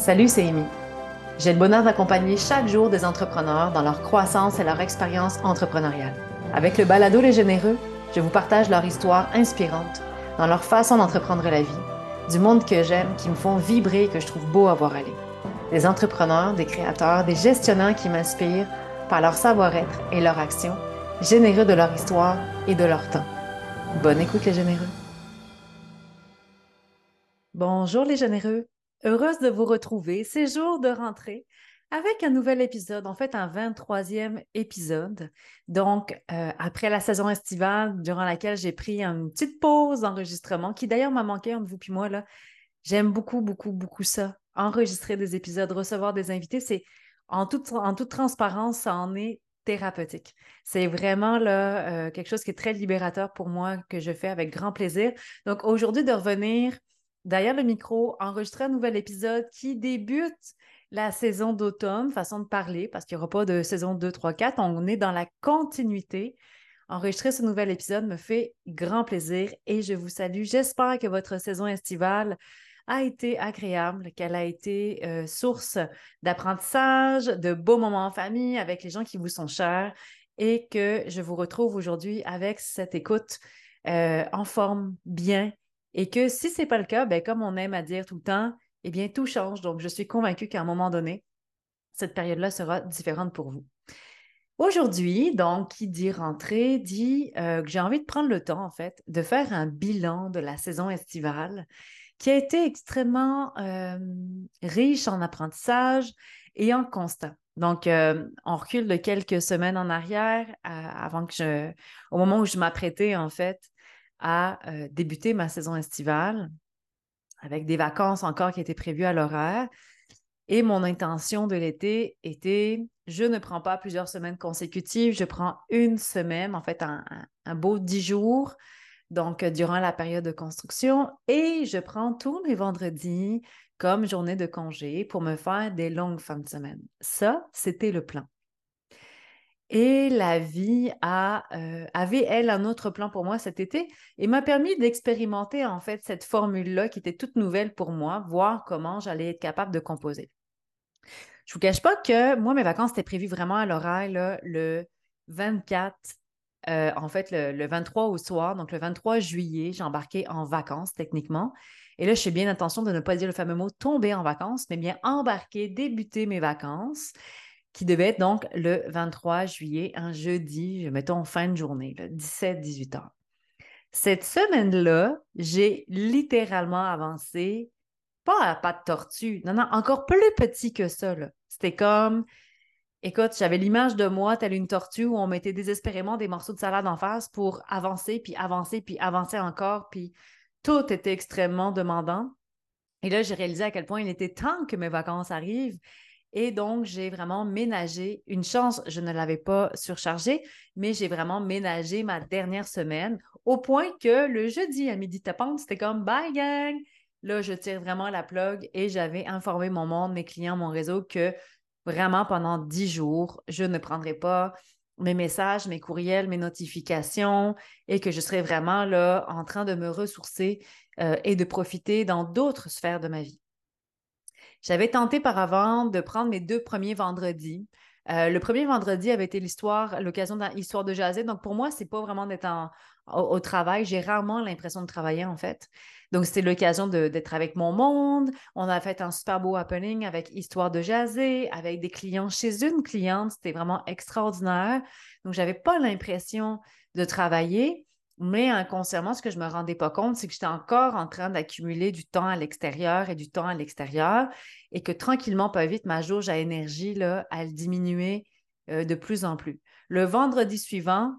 Salut, c'est Amy. J'ai le bonheur d'accompagner chaque jour des entrepreneurs dans leur croissance et leur expérience entrepreneuriale. Avec le balado Les Généreux, je vous partage leur histoire inspirante dans leur façon d'entreprendre la vie, du monde que j'aime, qui me font vibrer et que je trouve beau à voir aller. Des entrepreneurs, des créateurs, des gestionnaires qui m'inspirent par leur savoir-être et leur action, généreux de leur histoire et de leur temps. Bonne écoute les généreux. Bonjour les généreux. Heureuse de vous retrouver. C'est jour de rentrée avec un nouvel épisode, en fait un 23e épisode. Donc, euh, après la saison estivale, durant laquelle j'ai pris une petite pause d'enregistrement, qui d'ailleurs m'a manqué entre vous puis moi, là. J'aime beaucoup, beaucoup, beaucoup ça. Enregistrer des épisodes, recevoir des invités, c'est en toute, en toute transparence, ça en est thérapeutique. C'est vraiment là, euh, quelque chose qui est très libérateur pour moi, que je fais avec grand plaisir. Donc aujourd'hui, de revenir derrière le micro, enregistrer un nouvel épisode qui débute la saison d'automne, façon de parler, parce qu'il n'y aura pas de saison 2, 3, 4. On est dans la continuité. Enregistrer ce nouvel épisode me fait grand plaisir et je vous salue. J'espère que votre saison estivale a été agréable, qu'elle a été euh, source d'apprentissage, de beaux moments en famille avec les gens qui vous sont chers et que je vous retrouve aujourd'hui avec cette écoute euh, en forme, bien, et que si ce n'est pas le cas, ben, comme on aime à dire tout le temps, eh bien, tout change. Donc, je suis convaincue qu'à un moment donné, cette période-là sera différente pour vous. Aujourd'hui, donc, qui dit rentrée, dit euh, que j'ai envie de prendre le temps, en fait, de faire un bilan de la saison estivale qui a été extrêmement riche en apprentissage et en constat. Donc, euh, on recule de quelques semaines en arrière, avant que je, au moment où je m'apprêtais, en fait, à euh, débuter ma saison estivale avec des vacances encore qui étaient prévues à l'horaire. Et mon intention de l'été était, je ne prends pas plusieurs semaines consécutives, je prends une semaine, en fait un, beau dix jours, donc durant la période de construction, et je prends tous les vendredis comme journée de congé pour me faire des longues fins de semaine. Ça, c'était le plan. Et la vie a, euh, avait, elle, un autre plan pour moi cet été et m'a permis d'expérimenter en fait cette formule-là qui était toute nouvelle pour moi, voir comment j'allais être capable de composer. Je ne vous cache pas que moi, mes vacances étaient prévues vraiment à l'horaire le 24, euh, en fait, le, le, 23 au soir. Donc, le 23 juillet, j'embarquais en vacances techniquement. Et là, je fais bien attention de ne pas dire le fameux mot tomber en vacances, mais bien embarquer, débuter mes vacances qui devait être donc le 23 juillet, un jeudi, mettons en fin de journée, 17-18 heures. Cette semaine-là, j'ai littéralement avancé, pas à pas de tortue, non, non, encore plus petit que ça. C'était comme, écoute, j'avais l'image de moi, telle une tortue, où on mettait désespérément des morceaux de salade en face pour avancer, puis avancer, puis avancer encore, puis tout était extrêmement demandant. Et là, j'ai réalisé à quel point il était temps que mes vacances arrivent et donc, j'ai vraiment ménagé une chance, je ne l'avais pas surchargé, mais j'ai vraiment ménagé ma dernière semaine au point que le jeudi à midi tapante, c'était comme bye gang. Là, je tire vraiment la plug et j'avais informé mon monde, mes clients, mon réseau que vraiment pendant dix jours, je ne prendrai pas mes messages, mes courriels, mes notifications et que je serai vraiment là en train de me ressourcer euh, et de profiter dans d'autres sphères de ma vie. J'avais tenté par avant de prendre mes deux premiers vendredis. Euh, le premier vendredi avait été l'histoire, l'occasion d'une histoire de jaser. Donc, pour moi, c'est pas vraiment d'être au, travail. J'ai rarement l'impression de travailler, en fait. Donc, c'était l'occasion d'être avec mon monde. On a fait un super beau happening avec Histoire de jaser, avec des clients chez une cliente. C'était vraiment extraordinaire. Donc, j'avais pas l'impression de travailler. Mais inconsciemment, ce que je ne me rendais pas compte, c'est que j'étais encore en train d'accumuler du temps à l'extérieur et du temps à l'extérieur et que tranquillement, pas vite, ma jauge à énergie, là, elle diminuait euh, de plus en plus. Le vendredi suivant,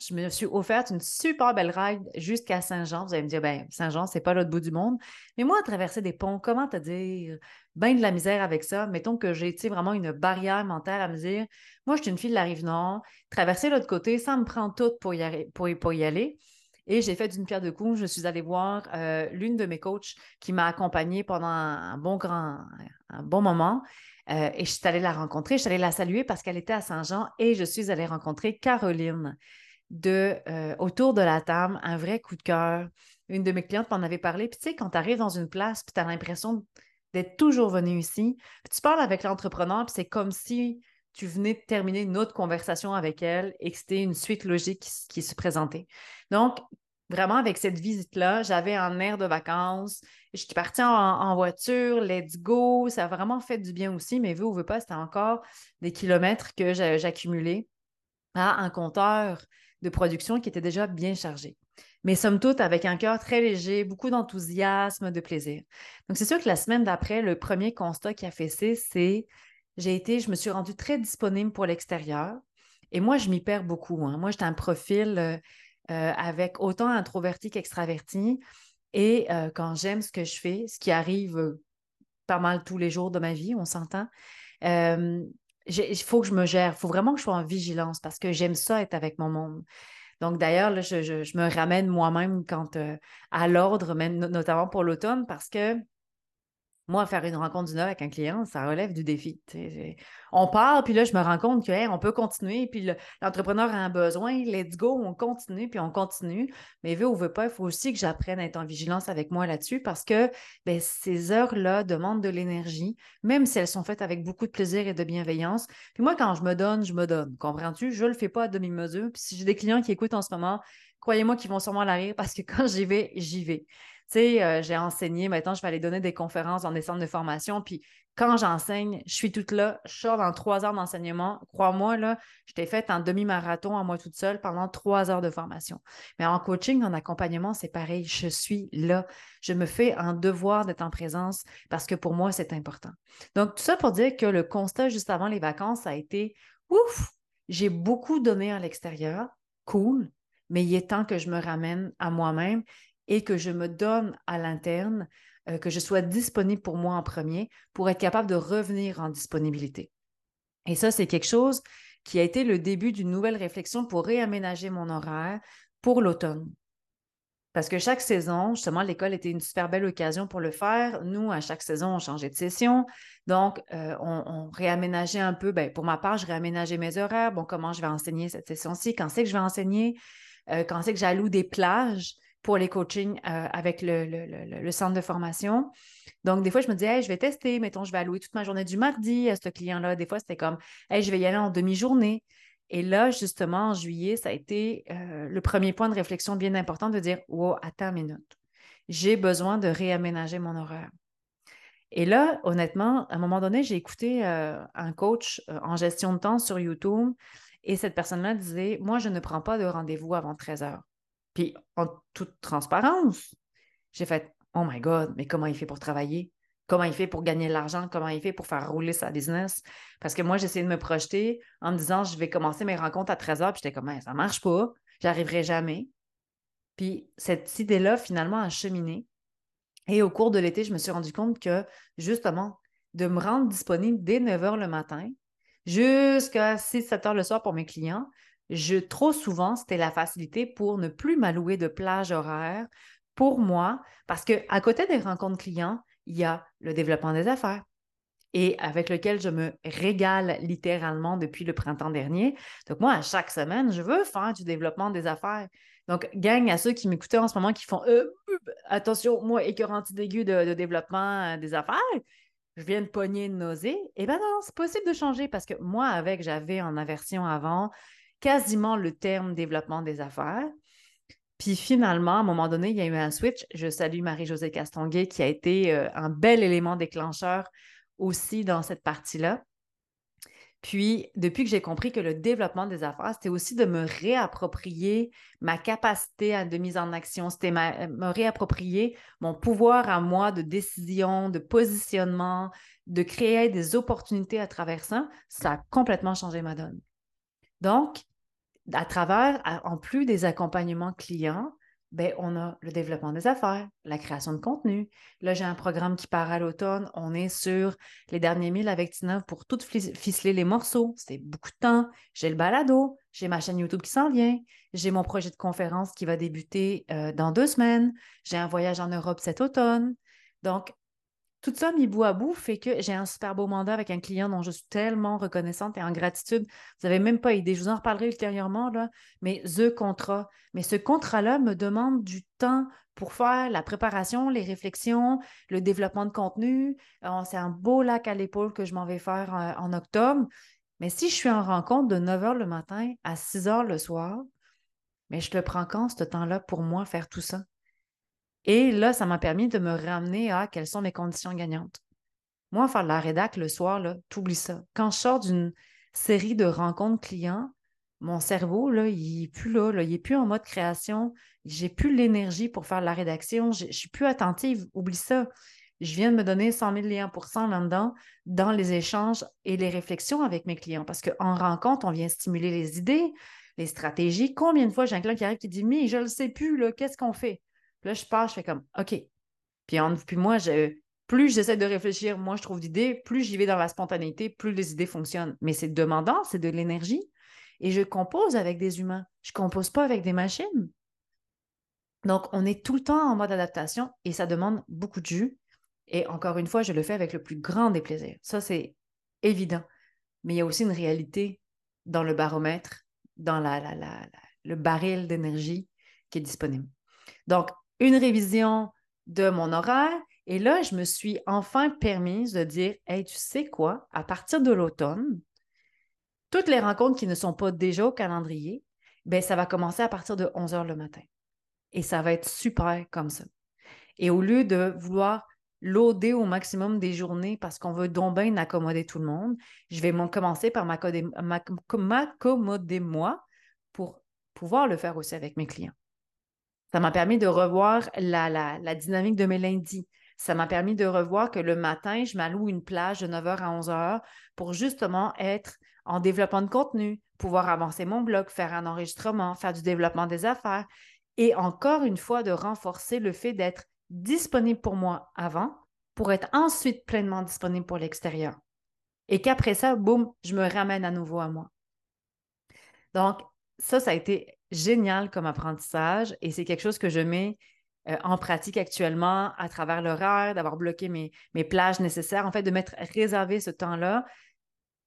je me suis offerte une super belle ride jusqu'à Saint-Jean. Vous allez me dire, ben Saint-Jean, c'est pas l'autre bout du monde. Mais moi, à traverser des ponts, comment te dire, ben de la misère avec ça. Mettons que j'ai vraiment une barrière mentale à me dire, moi, je suis une fille de la Rive-Nord, traverser l'autre côté, ça me prend tout pour y, aller. Et j'ai fait d'une pierre deux coups, je suis allée voir euh, l'une de mes coachs qui m'a accompagnée pendant un, bon grand, un bon moment. Euh, et je suis allée la rencontrer, je suis allée la saluer parce qu'elle était à Saint-Jean et je suis allée rencontrer Caroline de euh, autour de la table, un vrai coup de cœur. Une de mes clientes m'en avait parlé. Puis tu sais, quand tu arrives dans une place, puis tu as l'impression d'être toujours venu ici. tu parles avec l'entrepreneur, puis c'est comme si tu venais de terminer une autre conversation avec elle et que c'était une suite logique qui, se présentait. Donc, vraiment, avec cette visite-là, j'avais un air de vacances. Je suis partie en, voiture, let's go. Ça a vraiment fait du bien aussi, mais vu ou veut pas, c'était encore des kilomètres que j'accumulais à un compteur de production qui était déjà bien chargé. Mais somme toute, avec un cœur très léger, beaucoup d'enthousiasme, de plaisir. Donc, c'est sûr que la semaine d'après, le premier constat qui a fait c'est j'ai été, je me suis rendue très disponible pour l'extérieur. Et moi, je m'y perds beaucoup. Hein. Moi, j'ai un profil euh, euh, avec autant introverti qu'extraverti. Et euh, quand j'aime ce que je fais, ce qui arrive pas mal tous les jours de ma vie, on s'entend, il faut que je me gère. Il faut vraiment que je sois en vigilance parce que j'aime ça être avec mon monde. Donc, d'ailleurs, je, je, me ramène moi-même quand à l'ordre, même notamment pour l'automne, parce que moi, faire une rencontre d'une heure avec un client, ça relève du défi. On part, puis là, je me rends compte qu'on peut continuer, puis l'entrepreneur a un besoin, let's go, on continue, puis on continue. Mais veut ou veut pas, il faut aussi que j'apprenne à être en vigilance avec moi là-dessus parce que ben, ces heures-là demandent de l'énergie, même si elles sont faites avec beaucoup de plaisir et de bienveillance. Puis moi, quand je me donne, je me donne. Comprends-tu? Je le fais pas à demi-mesure. Puis si j'ai des clients qui écoutent en ce moment, croyez-moi qu'ils vont sûrement l'arriver parce que quand j'y vais, j'y vais. Tu sais, euh, j'ai enseigné, maintenant je vais aller donner des conférences dans des centres de formation, puis quand j'enseigne, je suis toute là, je sors dans trois heures d'enseignement. Crois-moi, là, je t'ai fait un demi-marathon à moi toute seule pendant trois heures de formation. Mais en coaching, en accompagnement, c'est pareil, je suis là. Je me fais un devoir d'être en présence parce que pour moi, c'est important. Donc, tout ça pour dire que le constat juste avant les vacances a été, ouf, j'ai beaucoup donné à l'extérieur, cool, mais il est temps que je me ramène à moi-même et que je me donne à l'interne, euh, que je sois disponible pour moi en premier pour être capable de revenir en disponibilité. Et ça, c'est quelque chose qui a été le début d'une nouvelle réflexion pour réaménager mon horaire pour l'automne. Parce que chaque saison, justement, l'école était une super belle occasion pour le faire. Nous, à chaque saison, on changeait de session. Donc, euh, on, réaménageait un peu. Ben, pour ma part, je réaménageais mes horaires. Bon, comment je vais enseigner cette session-ci? Quand c'est que je vais enseigner? Euh, quand c'est que j'alloue des plages? Pour les coachings euh, avec le, centre de formation. Donc, des fois, je me disais, je vais tester, mettons, je vais allouer toute ma journée du mardi à ce client-là. Des fois, c'était comme, hey, je vais y aller en demi-journée. Et là, justement, en juillet, ça a été euh, le premier point de réflexion bien important de dire, wow, attends une minute, j'ai besoin de réaménager mon horaire. Et là, honnêtement, à un moment donné, j'ai écouté euh, un coach en gestion de temps sur YouTube et cette personne-là disait, moi, je ne prends pas de rendez-vous avant 13 heures. Puis, en toute transparence, j'ai fait Oh my God, mais comment il fait pour travailler? Comment il fait pour gagner de l'argent? Comment il fait pour faire rouler sa business? Parce que moi, j'essayais de me projeter en me disant Je vais commencer mes rencontres à 13 heures. Puis j'étais comme Ça Ça marche pas. J'arriverai jamais. Puis cette idée-là, finalement, a cheminé. Et au cours de l'été, je me suis rendu compte que, justement, de me rendre disponible dès 9 heures le matin jusqu'à 6-7 heures le soir pour mes clients, je, trop souvent, c'était la facilité pour ne plus m'allouer de plage horaire pour moi, parce qu'à côté des rencontres clients, il y a le développement des affaires et avec lequel je me régale littéralement depuis le printemps dernier. Donc, moi, à chaque semaine, je veux faire du développement des affaires. Donc, gang à ceux qui m'écoutaient en ce moment qui font euh, attention, moi, écœuranti d'aigu de, de développement euh, des affaires, je viens de pogner une nausée. Eh bien non, c'est possible de changer parce que moi, avec, j'avais en aversion avant, quasiment le terme développement des affaires. Puis finalement, à un moment donné, il y a eu un switch. Je salue Marie-Josée Castonguay qui a été euh, un bel élément déclencheur aussi dans cette partie-là. Puis, depuis que j'ai compris que le développement des affaires, c'était aussi de me réapproprier ma capacité de mise en action, c'était me réapproprier mon pouvoir à moi de décision, de positionnement, de créer des opportunités à travers ça, ça a complètement changé ma donne. Donc, à travers, en plus des accompagnements clients, ben, on a le développement des affaires, la création de contenu. Là, j'ai un programme qui part à l'automne. On est sur les derniers milles avec Tina pour tout ficeler les morceaux. C'est beaucoup de temps. J'ai le balado, j'ai ma chaîne YouTube qui s'en vient, j'ai mon projet de conférence qui va débuter euh, dans deux semaines, j'ai un voyage en Europe cet automne. Donc, tout ça mis bout à bout fait que j'ai un super beau mandat avec un client dont je suis tellement reconnaissante et en gratitude. Vous n'avez même pas idée. Je vous en reparlerai ultérieurement, mais ce contrat. Mais ce contrat-là me demande du temps pour faire la préparation, les réflexions, le développement de contenu. C'est un beau lac à l'épaule que je m'en vais faire euh, en octobre. Mais si je suis en rencontre de 9 h le matin à 6 h le soir, mais je le prends quand ce temps-là pour moi faire tout ça? Et là, ça m'a permis de me ramener à quelles sont mes conditions gagnantes. Moi, faire de la rédac le soir, là, t'oublies ça. Quand je sors d'une série de rencontres clients, mon cerveau, là, il n'est plus là, il n'est plus en mode création. J'ai plus l'énergie pour faire la rédaction. Je ne suis plus attentive. Oublie ça. Je viens de me donner 100 000 liens là-dedans dans les échanges et les réflexions avec mes clients. Parce qu'en rencontre, on vient stimuler les idées, les stratégies. Combien de fois j'ai un client qui arrive qui dit Mais je ne le sais plus, qu'est-ce qu'on fait? Là, je pars, je fais comme OK. Puis, puis moi, plus j'essaie de réfléchir, moi, je trouve d'idées, plus j'y vais dans la spontanéité, plus les idées fonctionnent. Mais c'est demandant, c'est de l'énergie. Et je compose avec des humains. Je ne compose pas avec des machines. Donc, on est tout le temps en mode adaptation et ça demande beaucoup de jus. Et encore une fois, je le fais avec le plus grand des plaisirs. Ça, c'est évident. Mais il y a aussi une réalité dans le baromètre, dans la, le baril d'énergie qui est disponible. Donc, une révision de mon horaire. Et là, je me suis enfin permise de dire Hey, tu sais quoi, à partir de l'automne, toutes les rencontres qui ne sont pas déjà au calendrier, ben, ça va commencer à partir de 11 heures le matin. Et ça va être super comme ça. Et au lieu de vouloir loader au maximum des journées parce qu'on veut donc bien accommoder tout le monde, je vais commencer par m'accommoder moi pour pouvoir le faire aussi avec mes clients. Ça m'a permis de revoir la, la, dynamique de mes lundis. Ça m'a permis de revoir que le matin, je m'alloue une plage de 9h à 11h pour justement être en développement de contenu, pouvoir avancer mon blog, faire un enregistrement, faire du développement des affaires et encore une fois de renforcer le fait d'être disponible pour moi avant pour être ensuite pleinement disponible pour l'extérieur. Et qu'après ça, boum, je me ramène à nouveau à moi. Donc, ça, ça a été génial comme apprentissage et c'est quelque chose que je mets euh, en pratique actuellement à travers l'horaire, d'avoir bloqué mes, mes plages nécessaires, en fait, de mettre réservé ce temps-là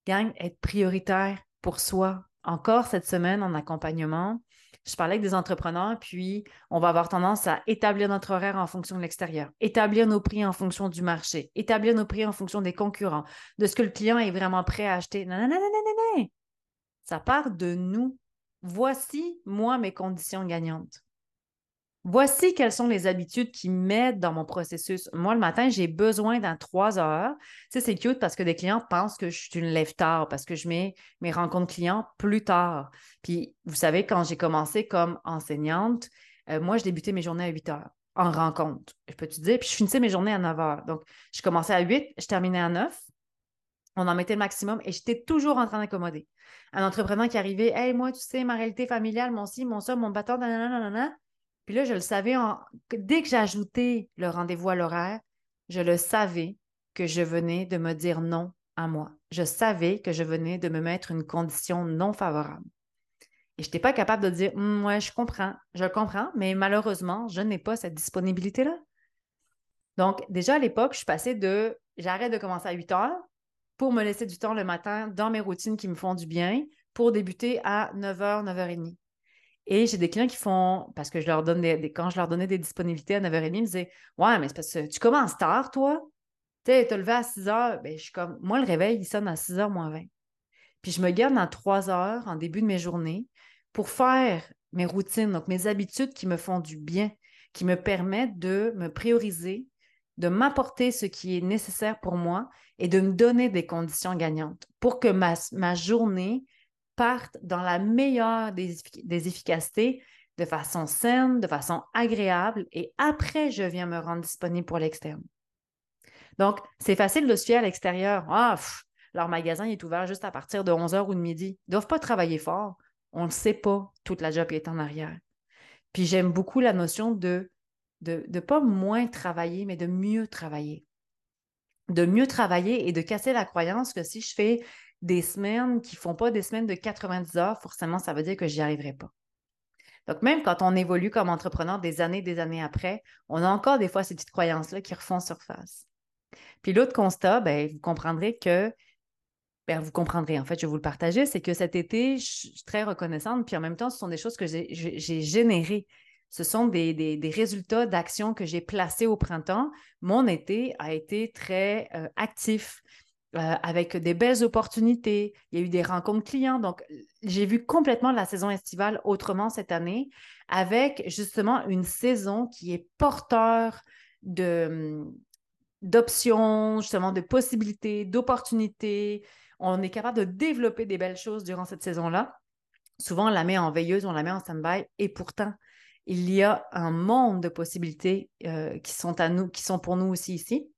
Gang, être prioritaire pour soi. Encore cette semaine en accompagnement, je parlais avec des entrepreneurs, puis on va avoir tendance à établir notre horaire en fonction de l'extérieur, établir nos prix en fonction du marché, établir nos prix en fonction des concurrents, de ce que le client est vraiment prêt à acheter. Non, non, non, non, non, non. Ça part de nous. Voici, moi, mes conditions gagnantes. Voici quelles sont les habitudes qui m'aident dans mon processus. Moi, le matin, j'ai besoin d'un trois heures. Tu c'est cute parce que des clients pensent que je suis une lève tard parce que je mets mes rencontres clients plus tard. Puis, vous savez, quand j'ai commencé comme enseignante, euh, moi, je débutais mes journées à 8 heures en rencontre. Je peux te dire, puis je finissais mes journées à 9 heures. Donc, je commençais à 8, je terminais à 9. On en mettait le maximum et j'étais toujours en train d'accommoder. Un entrepreneur qui arrivait, Hey, moi, tu sais, ma réalité familiale, mon ci, mon ça, mon bâton, nanana, puis là, je le savais, dès que ajouté le rendez-vous à l'horaire, je le savais que je venais de me dire non à moi. Je savais que je venais de me mettre une condition non favorable. Et je n'étais pas capable de dire, «Hum, ouais, je comprends, je comprends, mais malheureusement, je n'ai pas cette disponibilité-là. Donc, déjà à l'époque, je suis passée de j'arrête de commencer à 8 heures pour me laisser du temps le matin dans mes routines qui me font du bien pour débuter à 9h, 9h30. Et j'ai des clients qui font, parce que je leur donne des, quand je leur donnais des disponibilités à 9h30, ils me disaient Ouais, mais c'est parce que tu commences tard, toi. Tu sais, te levé à 6 h, ben, je suis comme, moi, le réveil, il sonne à 6 h moins 20. Puis je me garde dans 3 heures en début de mes journées pour faire mes routines, donc mes habitudes qui me font du bien, qui me permettent de me prioriser, de m'apporter ce qui est nécessaire pour moi et de me donner des conditions gagnantes pour que ma, journée partent dans la meilleure des, efficacités de façon saine, de façon agréable, et après, je viens me rendre disponible pour l'externe. Donc, c'est facile de se fier à l'extérieur. Ah, leur magasin est ouvert juste à partir de 11h ou de midi. Ils ne doivent pas travailler fort. On ne sait pas toute la job est en arrière. Puis j'aime beaucoup la notion de de ne pas moins travailler, mais de mieux travailler. De mieux travailler et de casser la croyance que si je fais des semaines qui ne font pas des semaines de 90 heures, forcément, ça veut dire que je n'y arriverai pas. Donc, même quand on évolue comme entrepreneur des années, des années après, on a encore des fois ces petites croyances-là qui refont surface. Puis l'autre constat, ben, vous comprendrez que, ben, vous comprendrez, en fait, je vais vous le partager, c'est que cet été, je suis très reconnaissante, puis en même temps, ce sont des choses que j'ai générées. Ce sont des, résultats d'actions que j'ai placées au printemps. Mon été a été très euh, actif. Euh, avec des belles opportunités. Il y a eu des rencontres clients. Donc, j'ai vu complètement la saison estivale autrement cette année, avec justement une saison qui est porteur de, d'options, justement, de possibilités, d'opportunités. On est capable de développer des belles choses durant cette saison-là. Souvent, on la met en veilleuse, on la met en stand-by, et pourtant, il y a un monde de possibilités euh, qui sont à nous, qui sont pour nous aussi ici.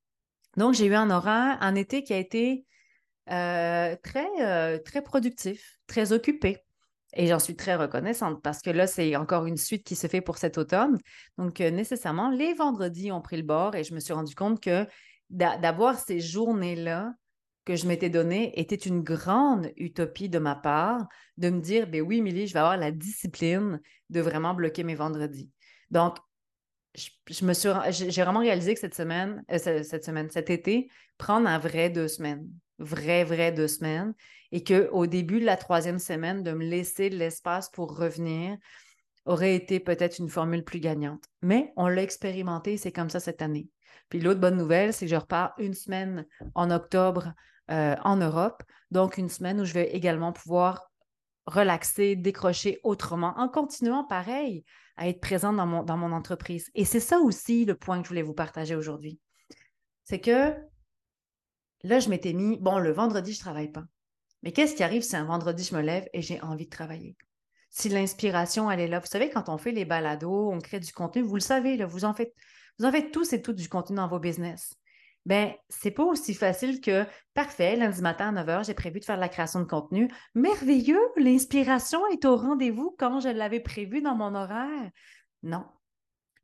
Donc, j'ai eu un horaire, un été qui a été euh, très, euh, très productif, très occupé. Et j'en suis très reconnaissante parce que là, c'est encore une suite qui se fait pour cet automne. Donc, nécessairement, les vendredis ont pris le bord et je me suis rendu compte que d'avoir ces journées-là que je m'étais données était une grande utopie de ma part de me dire, ben oui, Milly, je vais avoir la discipline de vraiment bloquer mes vendredis. Donc, je, me suis, j'ai vraiment réalisé que cette semaine, euh, cette semaine, cet été, prendre un vrai deux semaines, vrai, vrai deux semaines, et qu'au début de la troisième semaine, de me laisser de l'espace pour revenir aurait été peut-être une formule plus gagnante. Mais on l'a expérimenté, c'est comme ça cette année. Puis l'autre bonne nouvelle, c'est que je repars une semaine en octobre euh, en Europe, donc une semaine où je vais également pouvoir relaxer, décrocher autrement, en continuant pareil à être présente dans mon, entreprise. Et c'est ça aussi le point que je voulais vous partager aujourd'hui. C'est que là, je m'étais mis, bon, le vendredi, je ne travaille pas. Mais qu'est-ce qui arrive si un vendredi, je me lève et j'ai envie de travailler? Si l'inspiration, elle est là. Vous savez, quand on fait les balados, on crée du contenu, vous le savez, vous en faites, vous en faites tous et toutes du contenu dans vos business ben c'est pas aussi facile que parfait, lundi matin à 9 h, j'ai prévu de faire la création de contenu. Merveilleux, l'inspiration est au rendez-vous quand je l'avais prévu dans mon horaire. Non.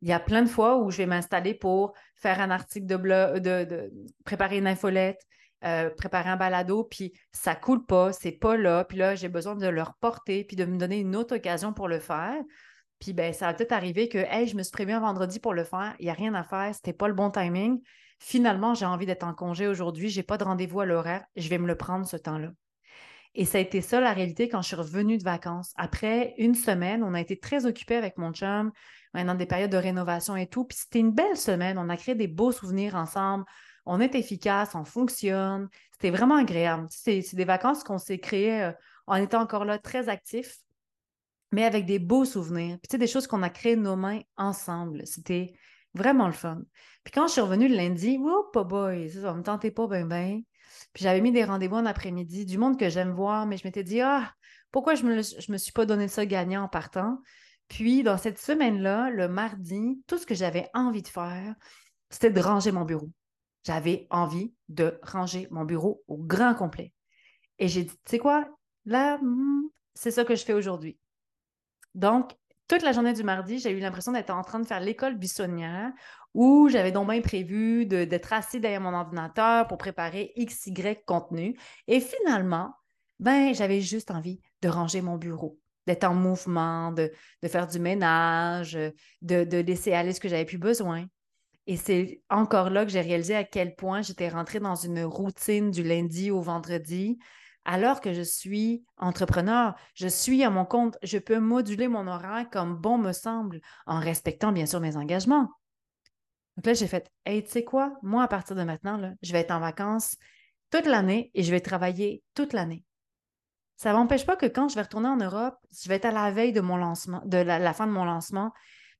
Il y a plein de fois où je vais m'installer pour faire un article de blog, de, préparer une infolette, euh, préparer un balado, puis ça coule pas, c'est pas là, puis là, j'ai besoin de le reporter, puis de me donner une autre occasion pour le faire. Puis ben, ça va peut-être arriver que, hey, je me suis prévu un vendredi pour le faire, il n'y a rien à faire, c'était pas le bon timing finalement, j'ai envie d'être en congé aujourd'hui, je n'ai pas de rendez-vous à l'horaire, je vais me le prendre ce temps-là. Et ça a été ça la réalité quand je suis revenue de vacances. Après une semaine, on a été très occupés avec mon chum, dans des périodes de rénovation et tout. Puis c'était une belle semaine. On a créé des beaux souvenirs ensemble. On est efficace, on fonctionne. C'était vraiment agréable. C'est des vacances qu'on s'est créées euh, en étant encore là très actifs, mais avec des beaux souvenirs. Puis tu sais, des choses qu'on a créées nos mains ensemble. C'était Vraiment le fun. Puis quand je suis revenue le lundi, oh boy, ça, ne me tentait pas bien, bien. Puis j'avais mis des rendez-vous en après-midi, du monde que j'aime voir, mais je m'étais dit, ah, pourquoi je me, me suis pas donné ça gagnant en partant? Puis dans cette semaine-là, le mardi, tout ce que j'avais envie de faire, c'était de ranger mon bureau. J'avais envie de ranger mon bureau au grand complet. Et j'ai dit, tu sais quoi, là, hmm, c'est ça que je fais aujourd'hui. Donc, toute la journée du mardi, j'ai eu l'impression d'être en train de faire l'école buissonnière où j'avais donc bien prévu d'être assis derrière mon ordinateur pour préparer X, Y contenu. Et finalement, ben, j'avais juste envie de ranger mon bureau, d'être en mouvement, de, faire du ménage, de, de laisser aller ce que j'avais plus besoin. Et c'est encore là que j'ai réalisé à quel point j'étais rentrée dans une routine du lundi au vendredi alors que je suis entrepreneur, je suis à mon compte, je peux moduler mon horaire comme bon me semble, en respectant bien sûr mes engagements. Donc là, j'ai fait, hey, tu sais quoi, moi, à partir de maintenant, je vais être en vacances toute l'année et je vais travailler toute l'année. Ça ne m'empêche pas que quand je vais retourner en Europe, je vais être à la veille de mon lancement, de la, fin de mon lancement,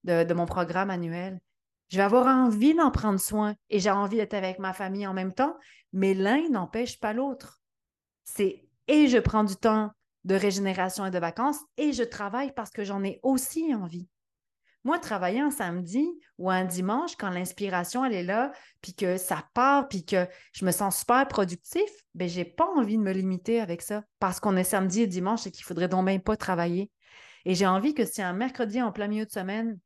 de mon programme annuel. Je vais avoir envie d'en prendre soin et j'ai envie d'être avec ma famille en même temps, mais l'un n'empêche pas l'autre c'est et je prends du temps de régénération et de vacances et je travaille parce que j'en ai aussi envie. Moi, travailler un samedi ou un dimanche, quand l'inspiration, elle est là, puis que ça part, puis que je me sens super productif, ben j'ai pas envie de me limiter avec ça parce qu'on est samedi et dimanche et qu'il faudrait donc même pas travailler. Et j'ai envie que si un mercredi en plein milieu de semaine,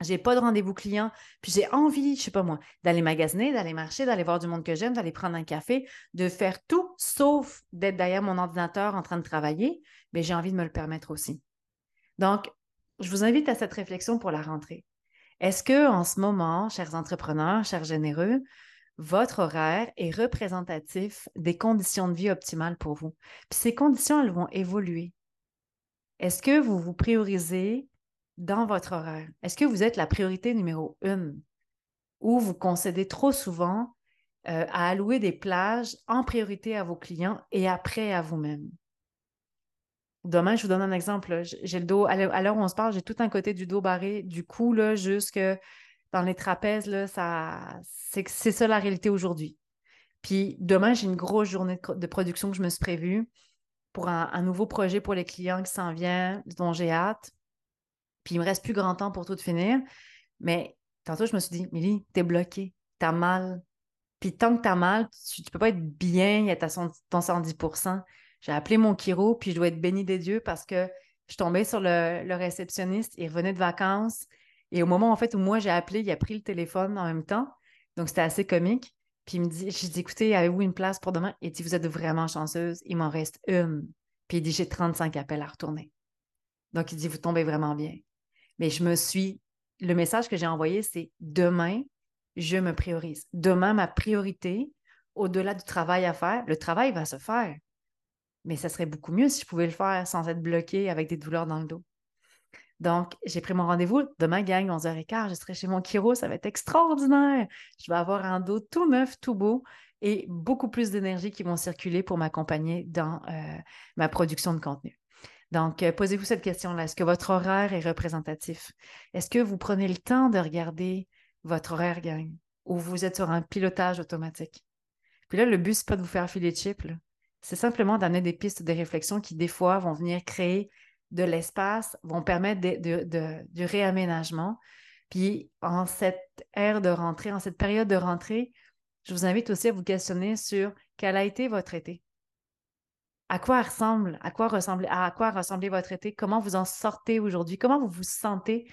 j'ai pas de rendez-vous client, puis j'ai envie, je sais pas moi, d'aller magasiner, d'aller marcher, d'aller voir du monde que j'aime, d'aller prendre un café, de faire tout sauf d'être derrière mon ordinateur en train de travailler, mais j'ai envie de me le permettre aussi. Donc, je vous invite à cette réflexion pour la rentrée. Est-ce que en ce moment, chers entrepreneurs, chers généreux, votre horaire est représentatif des conditions de vie optimales pour vous? Puis ces conditions, elles vont évoluer. Est-ce que vous vous priorisez dans votre horaire? Est-ce que vous êtes la priorité numéro une? Ou vous concédez trop souvent euh, à allouer des plages en priorité à vos clients et après à vous-même? Demain, je vous donne un exemple. J'ai le dos, à l'heure où on se parle, j'ai tout un côté du dos barré, du cou, là, jusque dans les trapèzes, là, ça, c'est, ça la réalité aujourd'hui. Puis demain, j'ai une grosse journée de, production que je me suis prévue pour un, nouveau projet pour les clients qui s'en vient, dont j'ai hâte. Puis il me reste plus grand temps pour tout finir. Mais tantôt, je me suis dit, Milly, t'es bloqué, t'as mal. Puis tant que t'as mal, tu, ne peux pas être bien, être à ton 110% j'ai appelé mon chiro, puis je dois être béni des dieux parce que je tombais sur le, réceptionniste, il revenait de vacances. Et au moment en fait où moi j'ai appelé, il a pris le téléphone en même temps. Donc c'était assez comique. Puis il me dit, j'ai dit, écoutez, avez-vous une place pour demain? Il dit, vous êtes vraiment chanceuse, il m'en reste une. Puis il dit, j'ai 35 appels à retourner. Donc il dit, vous tombez vraiment bien. Mais je me suis, le message que j'ai envoyé, c'est demain, je me priorise. Demain, ma priorité, au-delà du travail à faire, le travail va se faire mais ça serait beaucoup mieux si je pouvais le faire sans être bloqué avec des douleurs dans le dos. Donc, j'ai pris mon rendez-vous. Demain, gang, 11h15, je serai chez mon chiro. Ça va être extraordinaire. Je vais avoir un dos tout neuf, tout beau et beaucoup plus d'énergie qui vont circuler pour m'accompagner dans euh, ma production de contenu. Donc, euh, posez-vous cette question-là. Est-ce que votre horaire est représentatif? Est-ce que vous prenez le temps de regarder votre horaire, gang, ou vous êtes sur un pilotage automatique? Puis là, le but, n'est pas de vous faire filer de chips. C'est simplement d'amener des pistes de réflexion qui, des fois, vont venir créer de l'espace, vont permettre du réaménagement. Puis, en cette ère de rentrée, en cette période de rentrée, je vous invite aussi à vous questionner sur quel a été votre été. À quoi ressemble, à quoi ressemble, à quoi ressemblait votre été? Comment vous en sortez aujourd'hui? Comment vous vous sentez?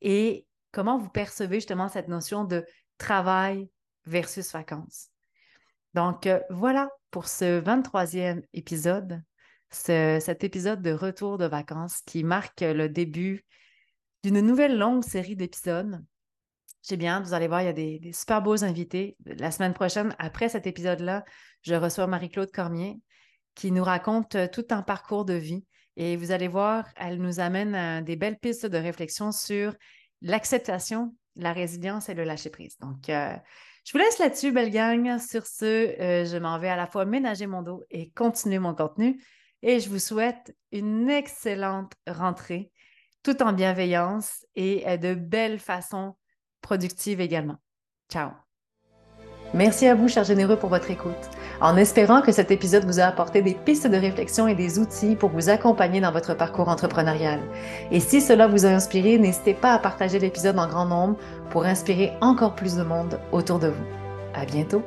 Et comment vous percevez justement cette notion de travail versus vacances? Donc, euh, voilà pour ce 23e épisode, cet épisode de retour de vacances qui marque le début d'une nouvelle longue série d'épisodes. J'ai bien vous allez voir, il y a des, super beaux invités. La semaine prochaine, après cet épisode-là, je reçois Marie-Claude Cormier qui nous raconte euh, tout un parcours de vie. Et vous allez voir, elle nous amène à des belles pistes de réflexion sur l'acceptation, la résilience et le lâcher-prise. Donc, euh, je vous laisse là-dessus, belle gang. Sur ce, euh, je m'en vais à la fois ménager mon dos et continuer mon contenu. Et je vous souhaite une excellente rentrée, tout en bienveillance et de belles façons productives également. Ciao! Merci à vous, chers généreux, pour votre écoute. En espérant que cet épisode vous a apporté des pistes de réflexion et des outils pour vous accompagner dans votre parcours entrepreneurial. Et si cela vous a inspiré, n'hésitez pas à partager l'épisode en grand nombre pour inspirer encore plus de monde autour de vous. À bientôt!